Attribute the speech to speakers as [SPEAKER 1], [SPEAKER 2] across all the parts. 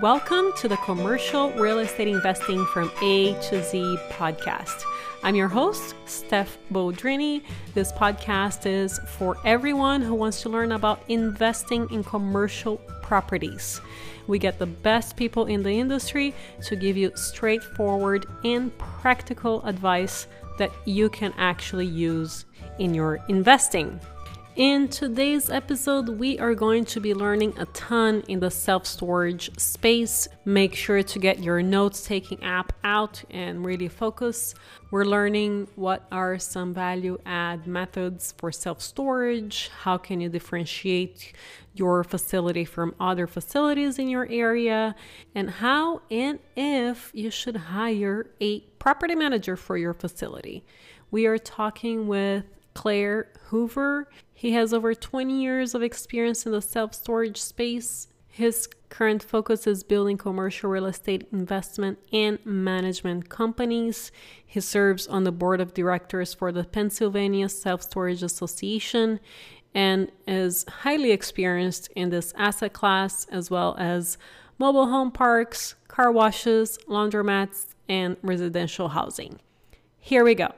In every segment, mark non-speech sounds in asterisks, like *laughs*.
[SPEAKER 1] Welcome to the Commercial Real Estate Investing from A to Z podcast. I'm your host, Steph Bodrini. This podcast is for everyone who wants to learn about investing in commercial properties. We get the best people in the industry to give you straightforward and practical advice that you can actually use in your investing. In today's episode, we are going to be learning a ton in the self storage space. Make sure to get your notes taking app out and really focus. We're learning what are some value add methods for self storage, how can you differentiate your facility from other facilities in your area, and how and if you should hire a property manager for your facility. We are talking with Clair Hoover. He has over 20 years of experience in the self storage space. His current focus is building commercial real estate investment and management companies. He serves on the board of directors for the Pennsylvania Self Storage Association and is highly experienced in this asset class as well as mobile home parks, car washes, laundromats, and residential housing. Here we go.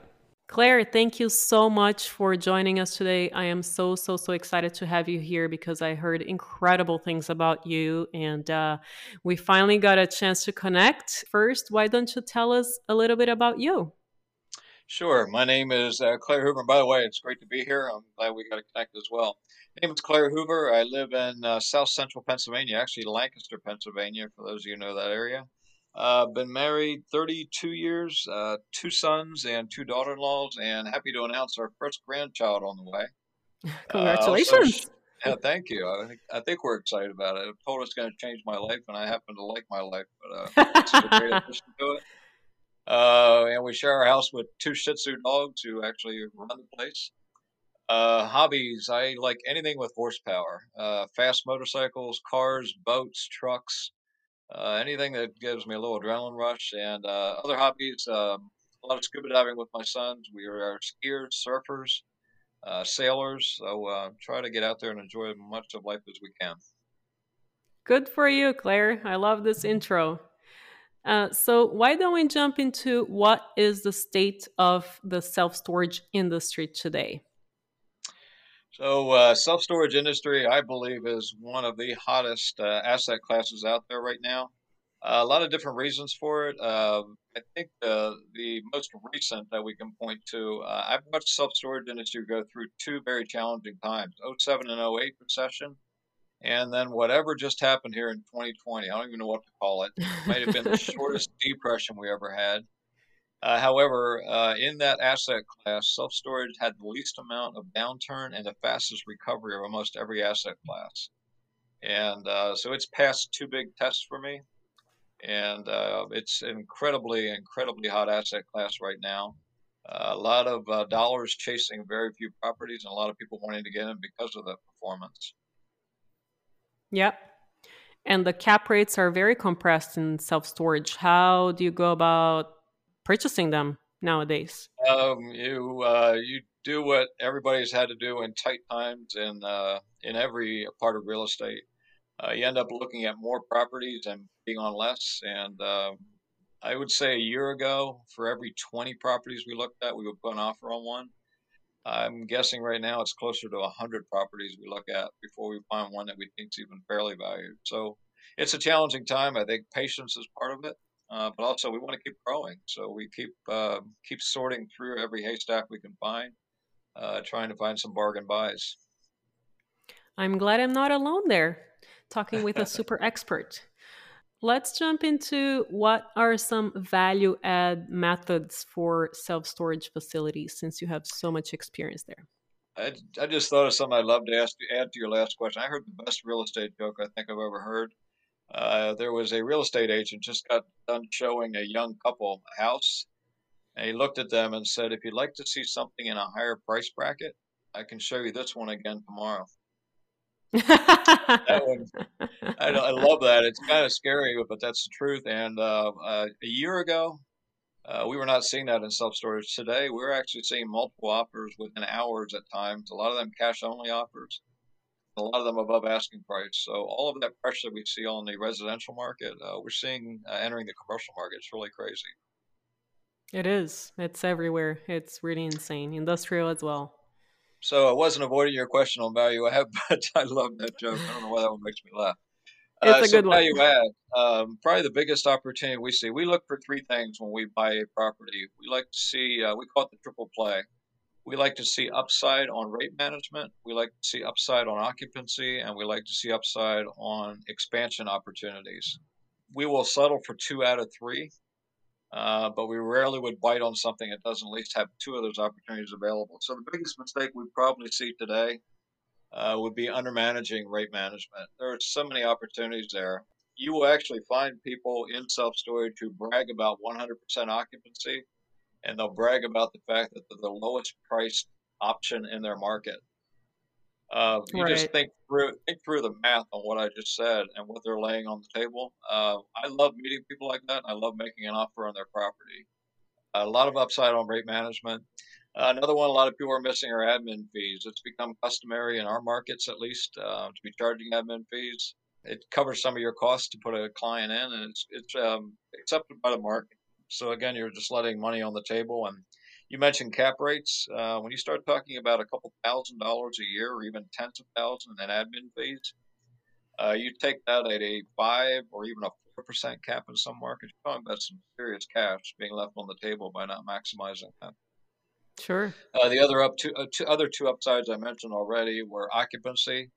[SPEAKER 1] Clair, thank you so much for joining us today. I am so, so, so excited to have you here because I heard incredible things about you and uh, we finally got a chance to connect. First, why don't you tell us a little bit about you?
[SPEAKER 2] Sure. My name is uh, Clair Hoover. by the way, it's great to be here. I'm glad we got to connect as well. My name is Clair Hoover. I live in uh, South Central Pennsylvania, actually Lancaster, Pennsylvania, for those of you who know that area. Uh, been married 32 years, uh, two sons and two daughter-in-laws, and happy to announce our first grandchild on the way. *laughs*
[SPEAKER 1] Congratulations!
[SPEAKER 2] Uh, yeah, thank you. I think I think we're excited about it. I told it's going to change my life, and I happen to like my life, but uh, it's a great *laughs* addition to it. Uh, and we share our house with two Shih Tzu dogs who actually run the place. Uh, hobbies: I like anything with horsepower, uh, fast motorcycles, cars, boats, trucks uh, anything that gives me a little adrenaline rush. And uh, other hobbies, um, a lot of scuba diving with my sons. We are skiers, surfers, uh, sailors. So uh, try to get out there and enjoy as much of life as we can.
[SPEAKER 1] Good for you, Clair. I love this intro. Uh, so, why don't we jump into what is the state of the self storage industry today?
[SPEAKER 2] So, uh, self storage industry, I believe, is one of the hottest uh, asset classes out there right now. Uh, a lot of different reasons for it. Um, I think the the most recent that we can point to, uh, I've watched self storage industry go through two very challenging times: 07 and 08 recession, and then whatever just happened here in 2020. I don't even know what to call it. It might have been the *laughs* shortest depression we ever had. Uh, however, uh, in that asset class, self storage had the least amount of downturn and the fastest recovery of almost every asset class. And uh, so it's passed two big tests for me. And uh, it's incredibly, incredibly hot asset class right now. Uh, a lot of uh, dollars chasing very few properties and a lot of people wanting to get in because of the performance.
[SPEAKER 1] Yep. And the cap rates are very compressed in self storage. How do you go about purchasing them nowadays?
[SPEAKER 2] Um, you uh, you do what everybody's had to do in tight times in uh, in every part of real estate. Uh, you end up looking at more properties and being on less. And uh, I would say a year ago, for every 20 properties we looked at, we would put an offer on one. I'm guessing right now it's closer to 100 properties we look at before we find one that we think is even fairly valued. So it's a challenging time. I think patience is part of it. Uh, but also we want to keep growing. So we keep uh, keep sorting through every haystack we can find, uh, trying to find some bargain buys.
[SPEAKER 1] I'm glad I'm not alone there, talking with a *laughs* super expert. Let's jump into what are some value add methods for self storage facilities since you have so much experience there.
[SPEAKER 2] I, I just thought of something I'd love to ask, add to your last question. I heard the best real estate joke I think I've ever heard. Uh, there was a real estate agent just got done showing a young couple a house. And he looked at them and said, If you'd like to see something in a higher price bracket, I can show you this one again tomorrow. that one, I, I, love that. It's kind of scary, but that's the truth. And uh, uh, a year ago, uh, we were not seeing that in self storage. Today, we're actually seeing multiple offers within hours at times, a lot of them cash only offers. A lot of them above asking price. So all of that pressure we see on the residential market, uh, we're seeing uh, entering the commercial market. It's really crazy.
[SPEAKER 1] It is. It's everywhere. It's really insane. Industrial as well.
[SPEAKER 2] So I wasn't avoiding your question on value add, *laughs* but I love that joke. I don't know why that one makes me laugh.
[SPEAKER 1] It's uh, a so good
[SPEAKER 2] value one. add, um, probably the biggest opportunity we see. We look for three things when we buy a property. We like to see, uh, we call it the triple play. We like to see upside on rate management. We like to see upside on occupancy, and we like to see upside on expansion opportunities. We will settle for two out of three, uh, but we rarely would bite on something that doesn't at least have two of those opportunities available. So the biggest mistake we probably see today uh, would be under managing rate management. There are so many opportunities there. You will actually find people in self storage who brag about 100% occupancy, and they'll brag about the fact that they're the lowest priced option in their market. Uh, you right. just think through think through the math on what I just said and what they're laying on the table. Uh, I love meeting people like that. I love making an offer on their property. a lot of upside on rate management. Uh, another one a lot of people are missing are admin fees. It's become customary in our markets, at least, uh, to be charging admin fees. It covers some of your costs to put a client in, and it's it's um, accepted by the market. So again, you're just letting money on the table. And you mentioned cap rates. Uh, when you start talking about a couple thousand dollars a year, or even tens of thousands in admin fees, uh, you take that at a five or even a four percent cap in some markets. You're talking about some serious cash being left on the table by not maximizing that.
[SPEAKER 1] Sure.
[SPEAKER 2] Uh, the other up two, uh, two, other two upsides I mentioned already were occupancy.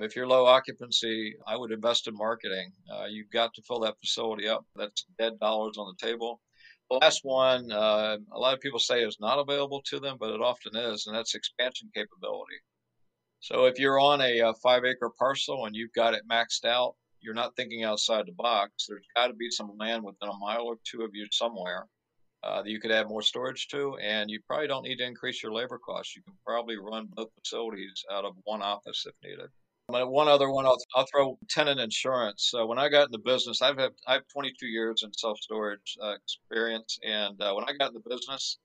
[SPEAKER 2] If you're low occupancy, I would invest in marketing. Uh, you've got to fill that facility up. That's dead dollars on the table. The last one, uh, a lot of people say is not available to them, but it often is, and that's expansion capability. So if you're on a, a uh, five acre parcel and you've got it maxed out, you're not thinking outside the box. There's got to be some land within a mile or two of you somewhere uh, that you could add more storage to, and you probably don't need to increase your labor costs. You can probably run both facilities out of one office if needed. One other one, I'll, I'll throw tenant insurance. So when I got in the business, I've had I have 22 years in self storage uh, experience, and uh, when I got in the business,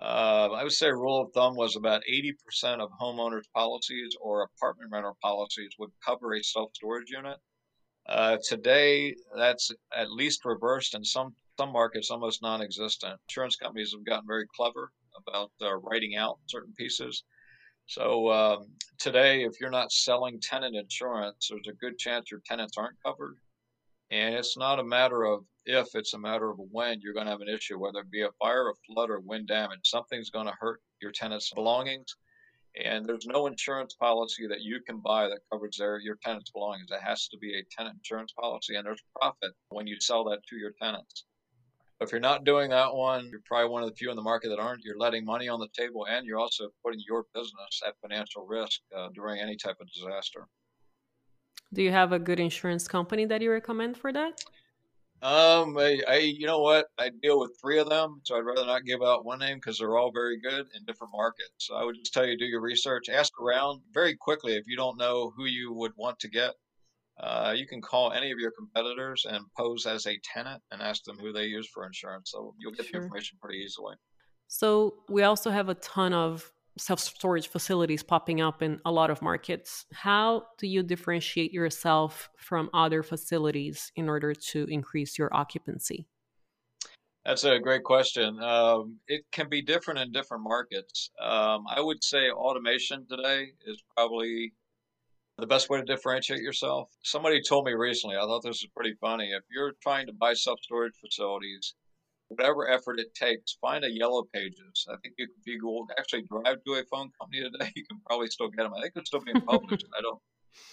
[SPEAKER 2] uh, I would say rule of thumb was about 80% of homeowners' policies or apartment rental policies would cover a self storage unit. Uh, today, that's at least reversed in some some markets almost non-existent. Insurance companies have gotten very clever about uh, writing out certain pieces. So um, today, if you're not selling tenant insurance, there's a good chance your tenants aren't covered. And it's not a matter of if, it's a matter of when you're going to have an issue, whether it be a fire, a flood, or wind damage. Something's going to hurt your tenants' belongings. And there's no insurance policy that you can buy that covers their, your tenants' belongings. It has to be a tenant insurance policy, and there's profit when you sell that to your tenants. If you're not doing that one, you're probably one of the few in the market that aren't. You're letting money on the table and you're also putting your business at financial risk uh, during any type of disaster.
[SPEAKER 1] Do you have a good insurance company that you recommend for that?
[SPEAKER 2] Um, I, I, you know what? I deal with three of them, so I'd rather not give out one name because they're all very good in different markets. So I would just tell you do your research, ask around very quickly if you don't know who you would want to get. Uh, you can call any of your competitors and pose as a tenant and ask them who they use for insurance. So you'll get sure. the information pretty easily.
[SPEAKER 1] So we also have a ton of self storage facilities popping up in a lot of markets. How do you differentiate yourself from other facilities in order to increase your occupancy?
[SPEAKER 2] That's a great question. Um, it can be different in different markets. Um, I would say automation today is probably the best way to differentiate yourself. Somebody told me recently, I thought this was pretty funny. If you're trying to buy self storage facilities, whatever effort it takes, find a yellow pages. I think you go actually drive to a phone company today, *laughs* you can probably still get them. I think they're still being published. I don't.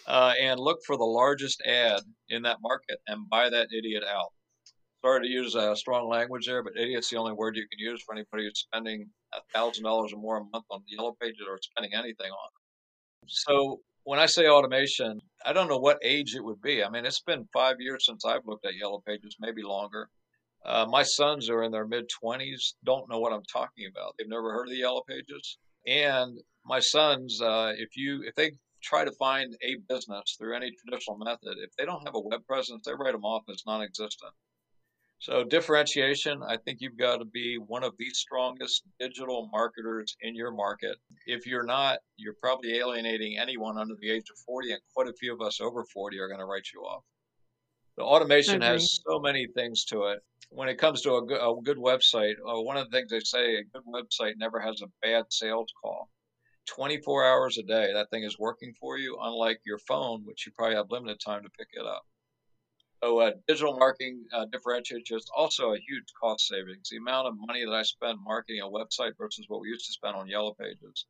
[SPEAKER 2] Uh, and look for the largest ad in that market and buy that idiot out. Sorry to use uh, strong language there, but idiot's the only word you can use for anybody who's spending thousand dollars or more a month on the yellow pages or spending anything on. So when I say automation, I don't know what age it would be. I mean, it's been five years since I've looked at Yellow Pages, maybe longer. Uh, my sons are in their mid 20s, don't know what I'm talking about. They've never heard of the Yellow Pages. And my sons, uh, if you if they try to find a business through any traditional method, if they don't have a web presence, they write them off as non-existent. So, differentiation, I think you've got to be one of the strongest digital marketers in your market. If you're not, you're probably alienating anyone under the age of 40, and quite a few of us over 40 are going to write you off. The automation has so many things to it. When it comes to a good, a good website, uh, one of the things they say a good website never has a bad sales call. 24 hours a day, that thing is working for you, unlike your phone, which you probably have limited time to pick it up. So uh, digital marketing uh, differentiates is also a huge cost savings. The amount of money that I spend marketing a website versus what we used to spend on Yellow Pages,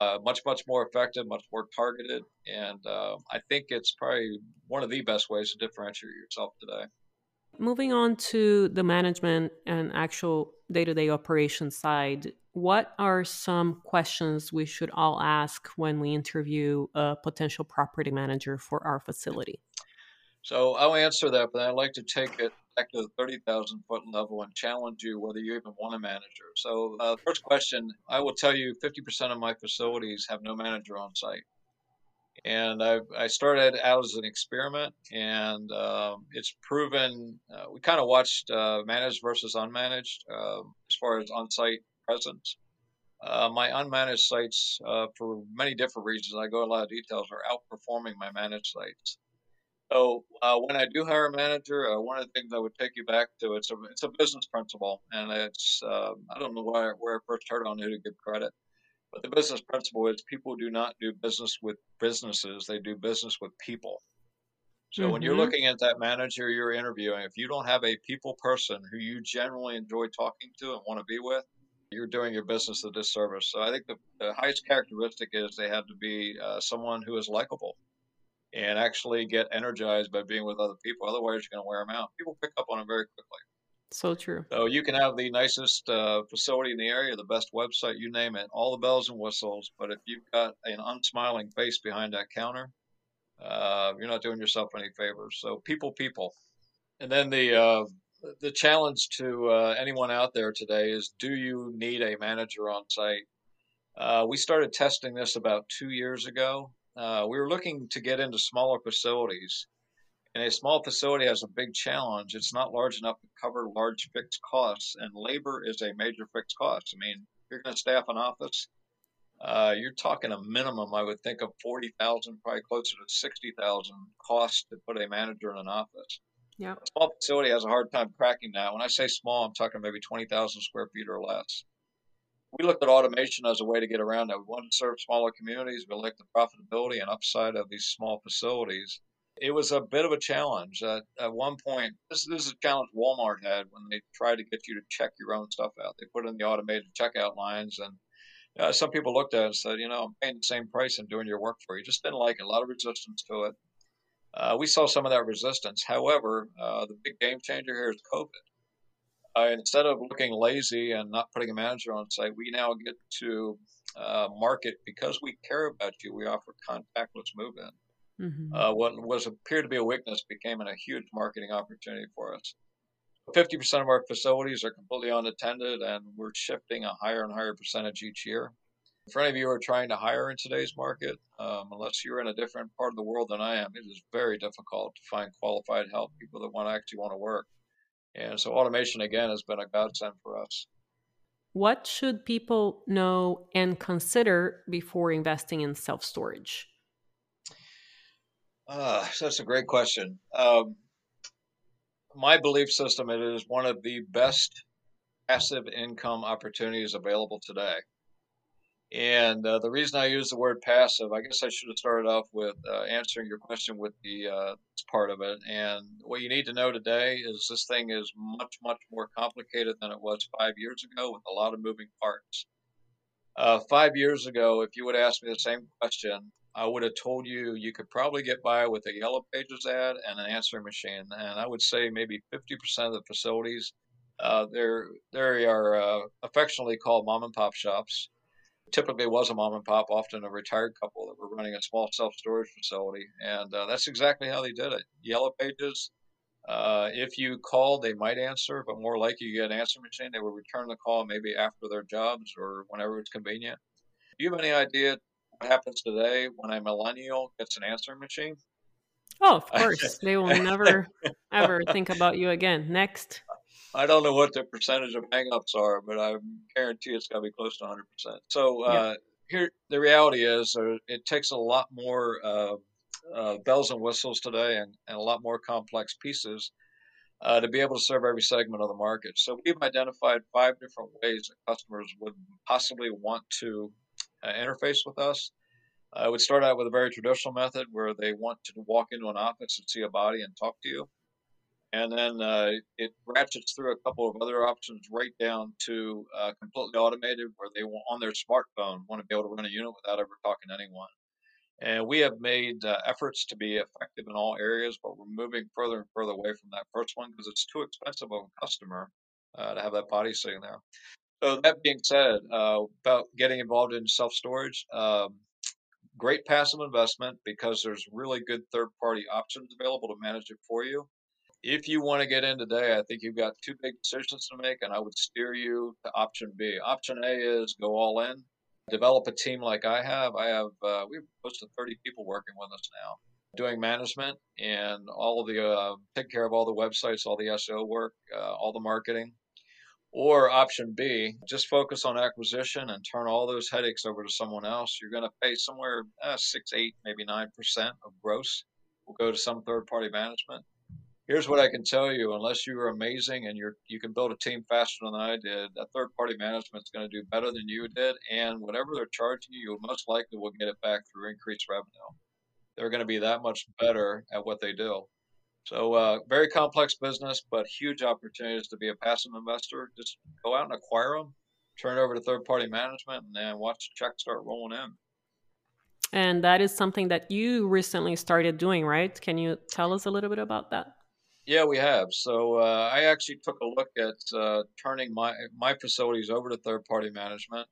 [SPEAKER 2] uh, much much more effective, much more targeted, and uh, I think it's probably one of the best ways to differentiate yourself today.
[SPEAKER 1] Moving on to the management and actual day-to-day operation side, what are some questions we should all ask when we interview a potential property manager for our facility?
[SPEAKER 2] So I'll answer that, but I'd like to take it back to the 30,000 foot level and challenge you whether you even want a manager. So, uh, first question I will tell you 50% of my facilities have no manager on site. And I, I started out as an experiment, and um, it's proven. Uh, we kind of watched uh, managed versus unmanaged um, as far as on site presence. Uh, my unmanaged sites, uh, for many different reasons, I go a lot of details, are outperforming my managed sites. So uh, when I do hire a manager, uh, one of the things I would take you back to it's a it's a business principle, and it's uh, I don't know where where I first heard on who to give credit, but the business principle is people do not do business with businesses; they do business with people. So mm-hmm. when you're mm-hmm. looking at that manager you're interviewing, if you don't have a people person who you generally enjoy talking to and want to be with, you're doing your business a disservice. So I think the, the highest characteristic is they have to be uh, someone who is likable and actually get energized by being with other people. Otherwise, you're going to wear them out. People pick up on it very quickly.
[SPEAKER 1] So true.
[SPEAKER 2] So you can have the nicest uh, facility in the area, the best website, you name it, all the bells and whistles. But if you've got an unsmiling face behind that counter, uh, you're not doing yourself any favors. So people, people, and then the uh, the challenge to uh, anyone out there today is: Do you need a manager on site? Uh, we started testing this about two years ago, uh, we were looking to get into smaller facilities. And a small facility has a big challenge. It's not large enough to cover large fixed costs, and labor is a major fixed cost. I mean, if you're going to staff an office, uh, you're talking a minimum, I would think, of 40,000, probably closer to 60,000 cost to put a manager in an office.
[SPEAKER 1] Yeah.
[SPEAKER 2] A small facility has a hard time cracking that. When I say small, I'm talking maybe 20,000 square feet or less we looked at automation as a way to get around that. We wanted to serve smaller communities. We liked the profitability and upside of these small facilities. It was a bit of a challenge. Uh, at one point, this, this is a challenge Walmart had when they tried to get you to check your own stuff out. They put in the automated checkout lines, and uh, some people looked at it and said, you know, I'm paying the same price and doing your work for you. Just didn't like it. A lot of resistance to it. Uh, we saw some of that resistance. However, uh, the big game changer here is COVID uh, instead of looking lazy and not putting a manager on site, we now get to uh, market because we care about you. We offer contactless move-in. Mm-hmm. Uh, what was appeared to be a weakness became a huge marketing opportunity for us. 50% of our facilities are completely unattended, and we're shifting a higher and higher percentage each year. For any of you who are trying to hire in today's market, um, unless you're in a different part of the world than I am, it is very difficult to find qualified help, people that want to actually want to work. And so automation again has been a godsend for us.
[SPEAKER 1] What should people know and consider before investing in self storage?
[SPEAKER 2] Uh, that's a great question. Um, my belief system it is one of the best passive income opportunities available today. And uh, the reason I use the word passive, I guess I should have started off with uh, answering your question with the uh, part of it. And what you need to know today is this thing is much, much more complicated than it was five years ago with a lot of moving parts. Uh, five years ago, if you would ask me the same question, I would have told you you could probably get by with a Yellow Pages ad and an answering machine. And I would say maybe 50% of the facilities, uh, they're, they are uh, affectionately called mom and pop shops typically was a mom and pop, often a retired couple that were running a small self storage facility. And uh, that's exactly how they did it. Yellow Pages, uh, if you called, they might answer, but more likely you get an answer machine. They would return the call maybe after their jobs or whenever it's convenient. Do you have any idea what happens today when a millennial gets an answering machine?
[SPEAKER 1] Oh, of course. they will never, ever think about you again. Next.
[SPEAKER 2] I don't know what the percentage of hangups are, but I guarantee it's got to be close to 100%. So uh, here, the reality is uh, it takes a lot more uh, uh, bells and whistles today and, and a lot more complex pieces uh, to be able to serve every segment of the market. So we've identified five different ways that customers would possibly want to uh, interface with us. I would start out with a very traditional method where they want to walk into an office and see a body and talk to you. And then uh, it ratchets through a couple of other options right down to uh, completely automated where they want on their smartphone want to be able to run a unit without ever talking to anyone. And we have made uh, efforts to be effective in all areas, but we're moving further and further away from that first one because it's too expensive of a customer uh, to have that body sitting there. So that being said, uh, about getting involved in self storage, um, great passive investment because there's really good third party options available to manage it for you. If you want to get in today, I think you've got two big decisions to make, and I would steer you to option B. Option A is go all in, develop a team like I have. I have uh, we have close to 30 people working with us now, doing management and all of the uh, take care of all the websites, all the SEO work, uh, all the marketing. Or option B, just focus on acquisition and turn all those headaches over to someone else. You're going to pay somewhere uh, six, eight, maybe nine percent of gross will go to some third party management. Here's what I can tell you: unless you are amazing and you're you can build a team faster than I did, that third party management is going to do better than you did, and whatever they're charging you, you most likely will get it back through increased revenue. They're going to be that much better at what they do. So uh, very complex business, but huge opportunities to be a passive investor. Just go out and acquire them, turn it over to third party management, and then watch the checks start rolling in.
[SPEAKER 1] And that is something that you recently started doing, right? Can you tell us a little bit about that?
[SPEAKER 2] Yeah, we have. So uh, I actually took a look at uh, turning my my facilities over to third party management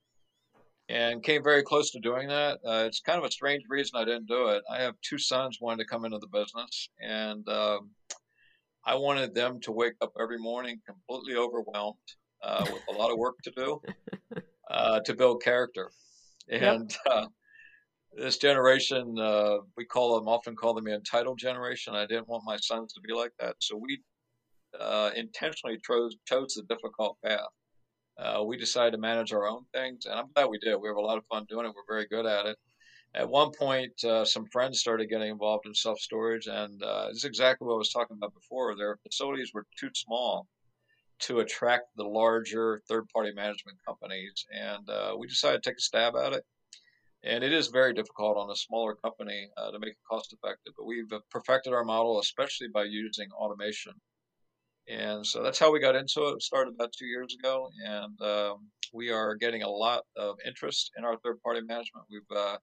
[SPEAKER 2] and came very close to doing that. Uh, it's kind of a strange reason I didn't do it. I have two sons wanting to come into the business, and um, I wanted them to wake up every morning completely overwhelmed uh, with a lot of work to do *laughs* uh, to build character. And yep. This generation, uh, we call them often call them the entitled generation. I didn't want my sons to be like that, so we uh, intentionally chose chose the difficult path uh, we decided to manage our own things, and I'm glad we did. We have a lot of fun doing it. We're very good at it. At one point, uh, some friends started getting involved in self storage, and uh, this is exactly what I was talking about before. Their facilities were too small to attract the larger third party management companies, and uh, we decided to take a stab at it. And it is very difficult on a smaller company uh, to make it cost effective, but we've perfected our model, especially by using automation and so that's how we got into it. It started about two years ago, and um, we are getting a lot of interest in our third party management. We've uh,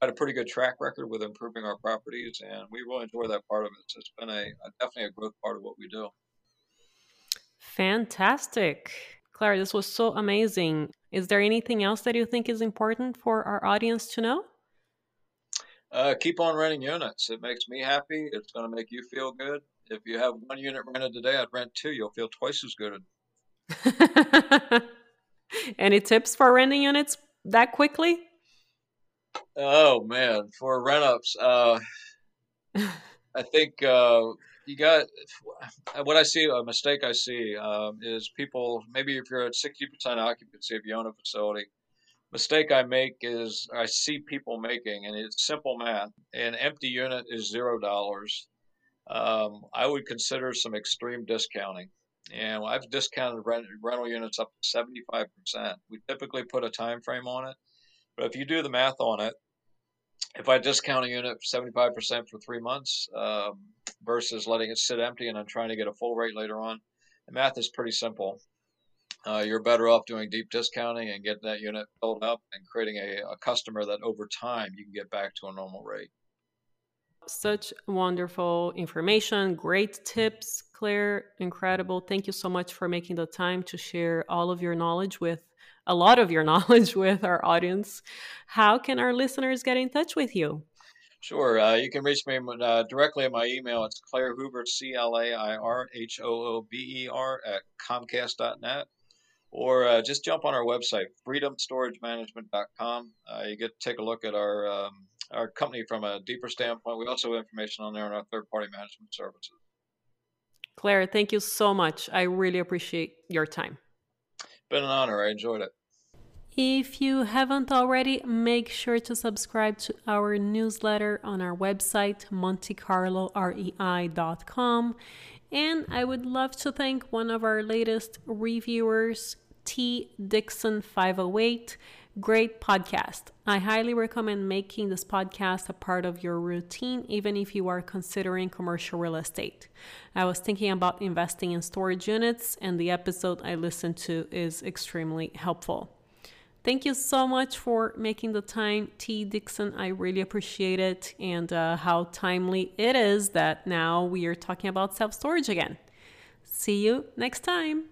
[SPEAKER 2] had a pretty good track record with improving our properties, and we really enjoy that part of it. So it's been a, a definitely a growth part of what we do.
[SPEAKER 1] Fantastic. Clair, this was so amazing. Is there anything else that you think is important for our audience to know?
[SPEAKER 2] Uh, keep on renting units. It makes me happy. It's going to make you feel good if you have one unit rented today, I'd rent two. You'll feel twice as good. *laughs*
[SPEAKER 1] Any tips for renting units that quickly?
[SPEAKER 2] Oh man, for rent ups, uh, *laughs* I think uh, you got what I see. A mistake I see um, is people maybe if you're at sixty percent occupancy if you own a facility. Mistake I make is I see people making, and it's simple math. An empty unit is zero dollars um, I would consider some extreme discounting. And I've discounted rent, rental units up to 75%. We typically put a time frame on it. But if you do the math on it, if I discount a unit 75% for three months um, versus letting it sit empty and then trying to get a full rate later on, the math is pretty simple. Uh, you're better off doing deep discounting and getting that unit filled up and creating a, a customer that over time you can get back to a normal rate.
[SPEAKER 1] Such wonderful information, great tips, Clair. Incredible. Thank you so much for making the time to share all of your knowledge with a lot of your *laughs* knowledge with our audience. How can our listeners get in touch with you?
[SPEAKER 2] Sure. Uh, you can reach me uh, directly at my email. It's Clair Hoover, C L A I R H O O V E R, at comcast.net. Or uh, just jump on our website, freedomstoragemanagement.com. Uh, you get to take a look at our um, our company from a deeper standpoint. We also have information on there on our third party management services.
[SPEAKER 1] Clair, thank you so much. I really appreciate your time.
[SPEAKER 2] Been an honor. I enjoyed it.
[SPEAKER 1] If you haven't already, make sure to subscribe to our newsletter on our website, montecarlorei.com. And I would love to thank one of our latest reviewers, T. Dixon 508. Great podcast. I highly recommend making this podcast a part of your routine, even if you are considering commercial real estate. I was thinking about investing in storage units, and the episode I listened to is extremely helpful. Thank you so much for making the time, T. Dixon. I really appreciate it and uh, how timely it is that now we are talking about self storage again. See you next time.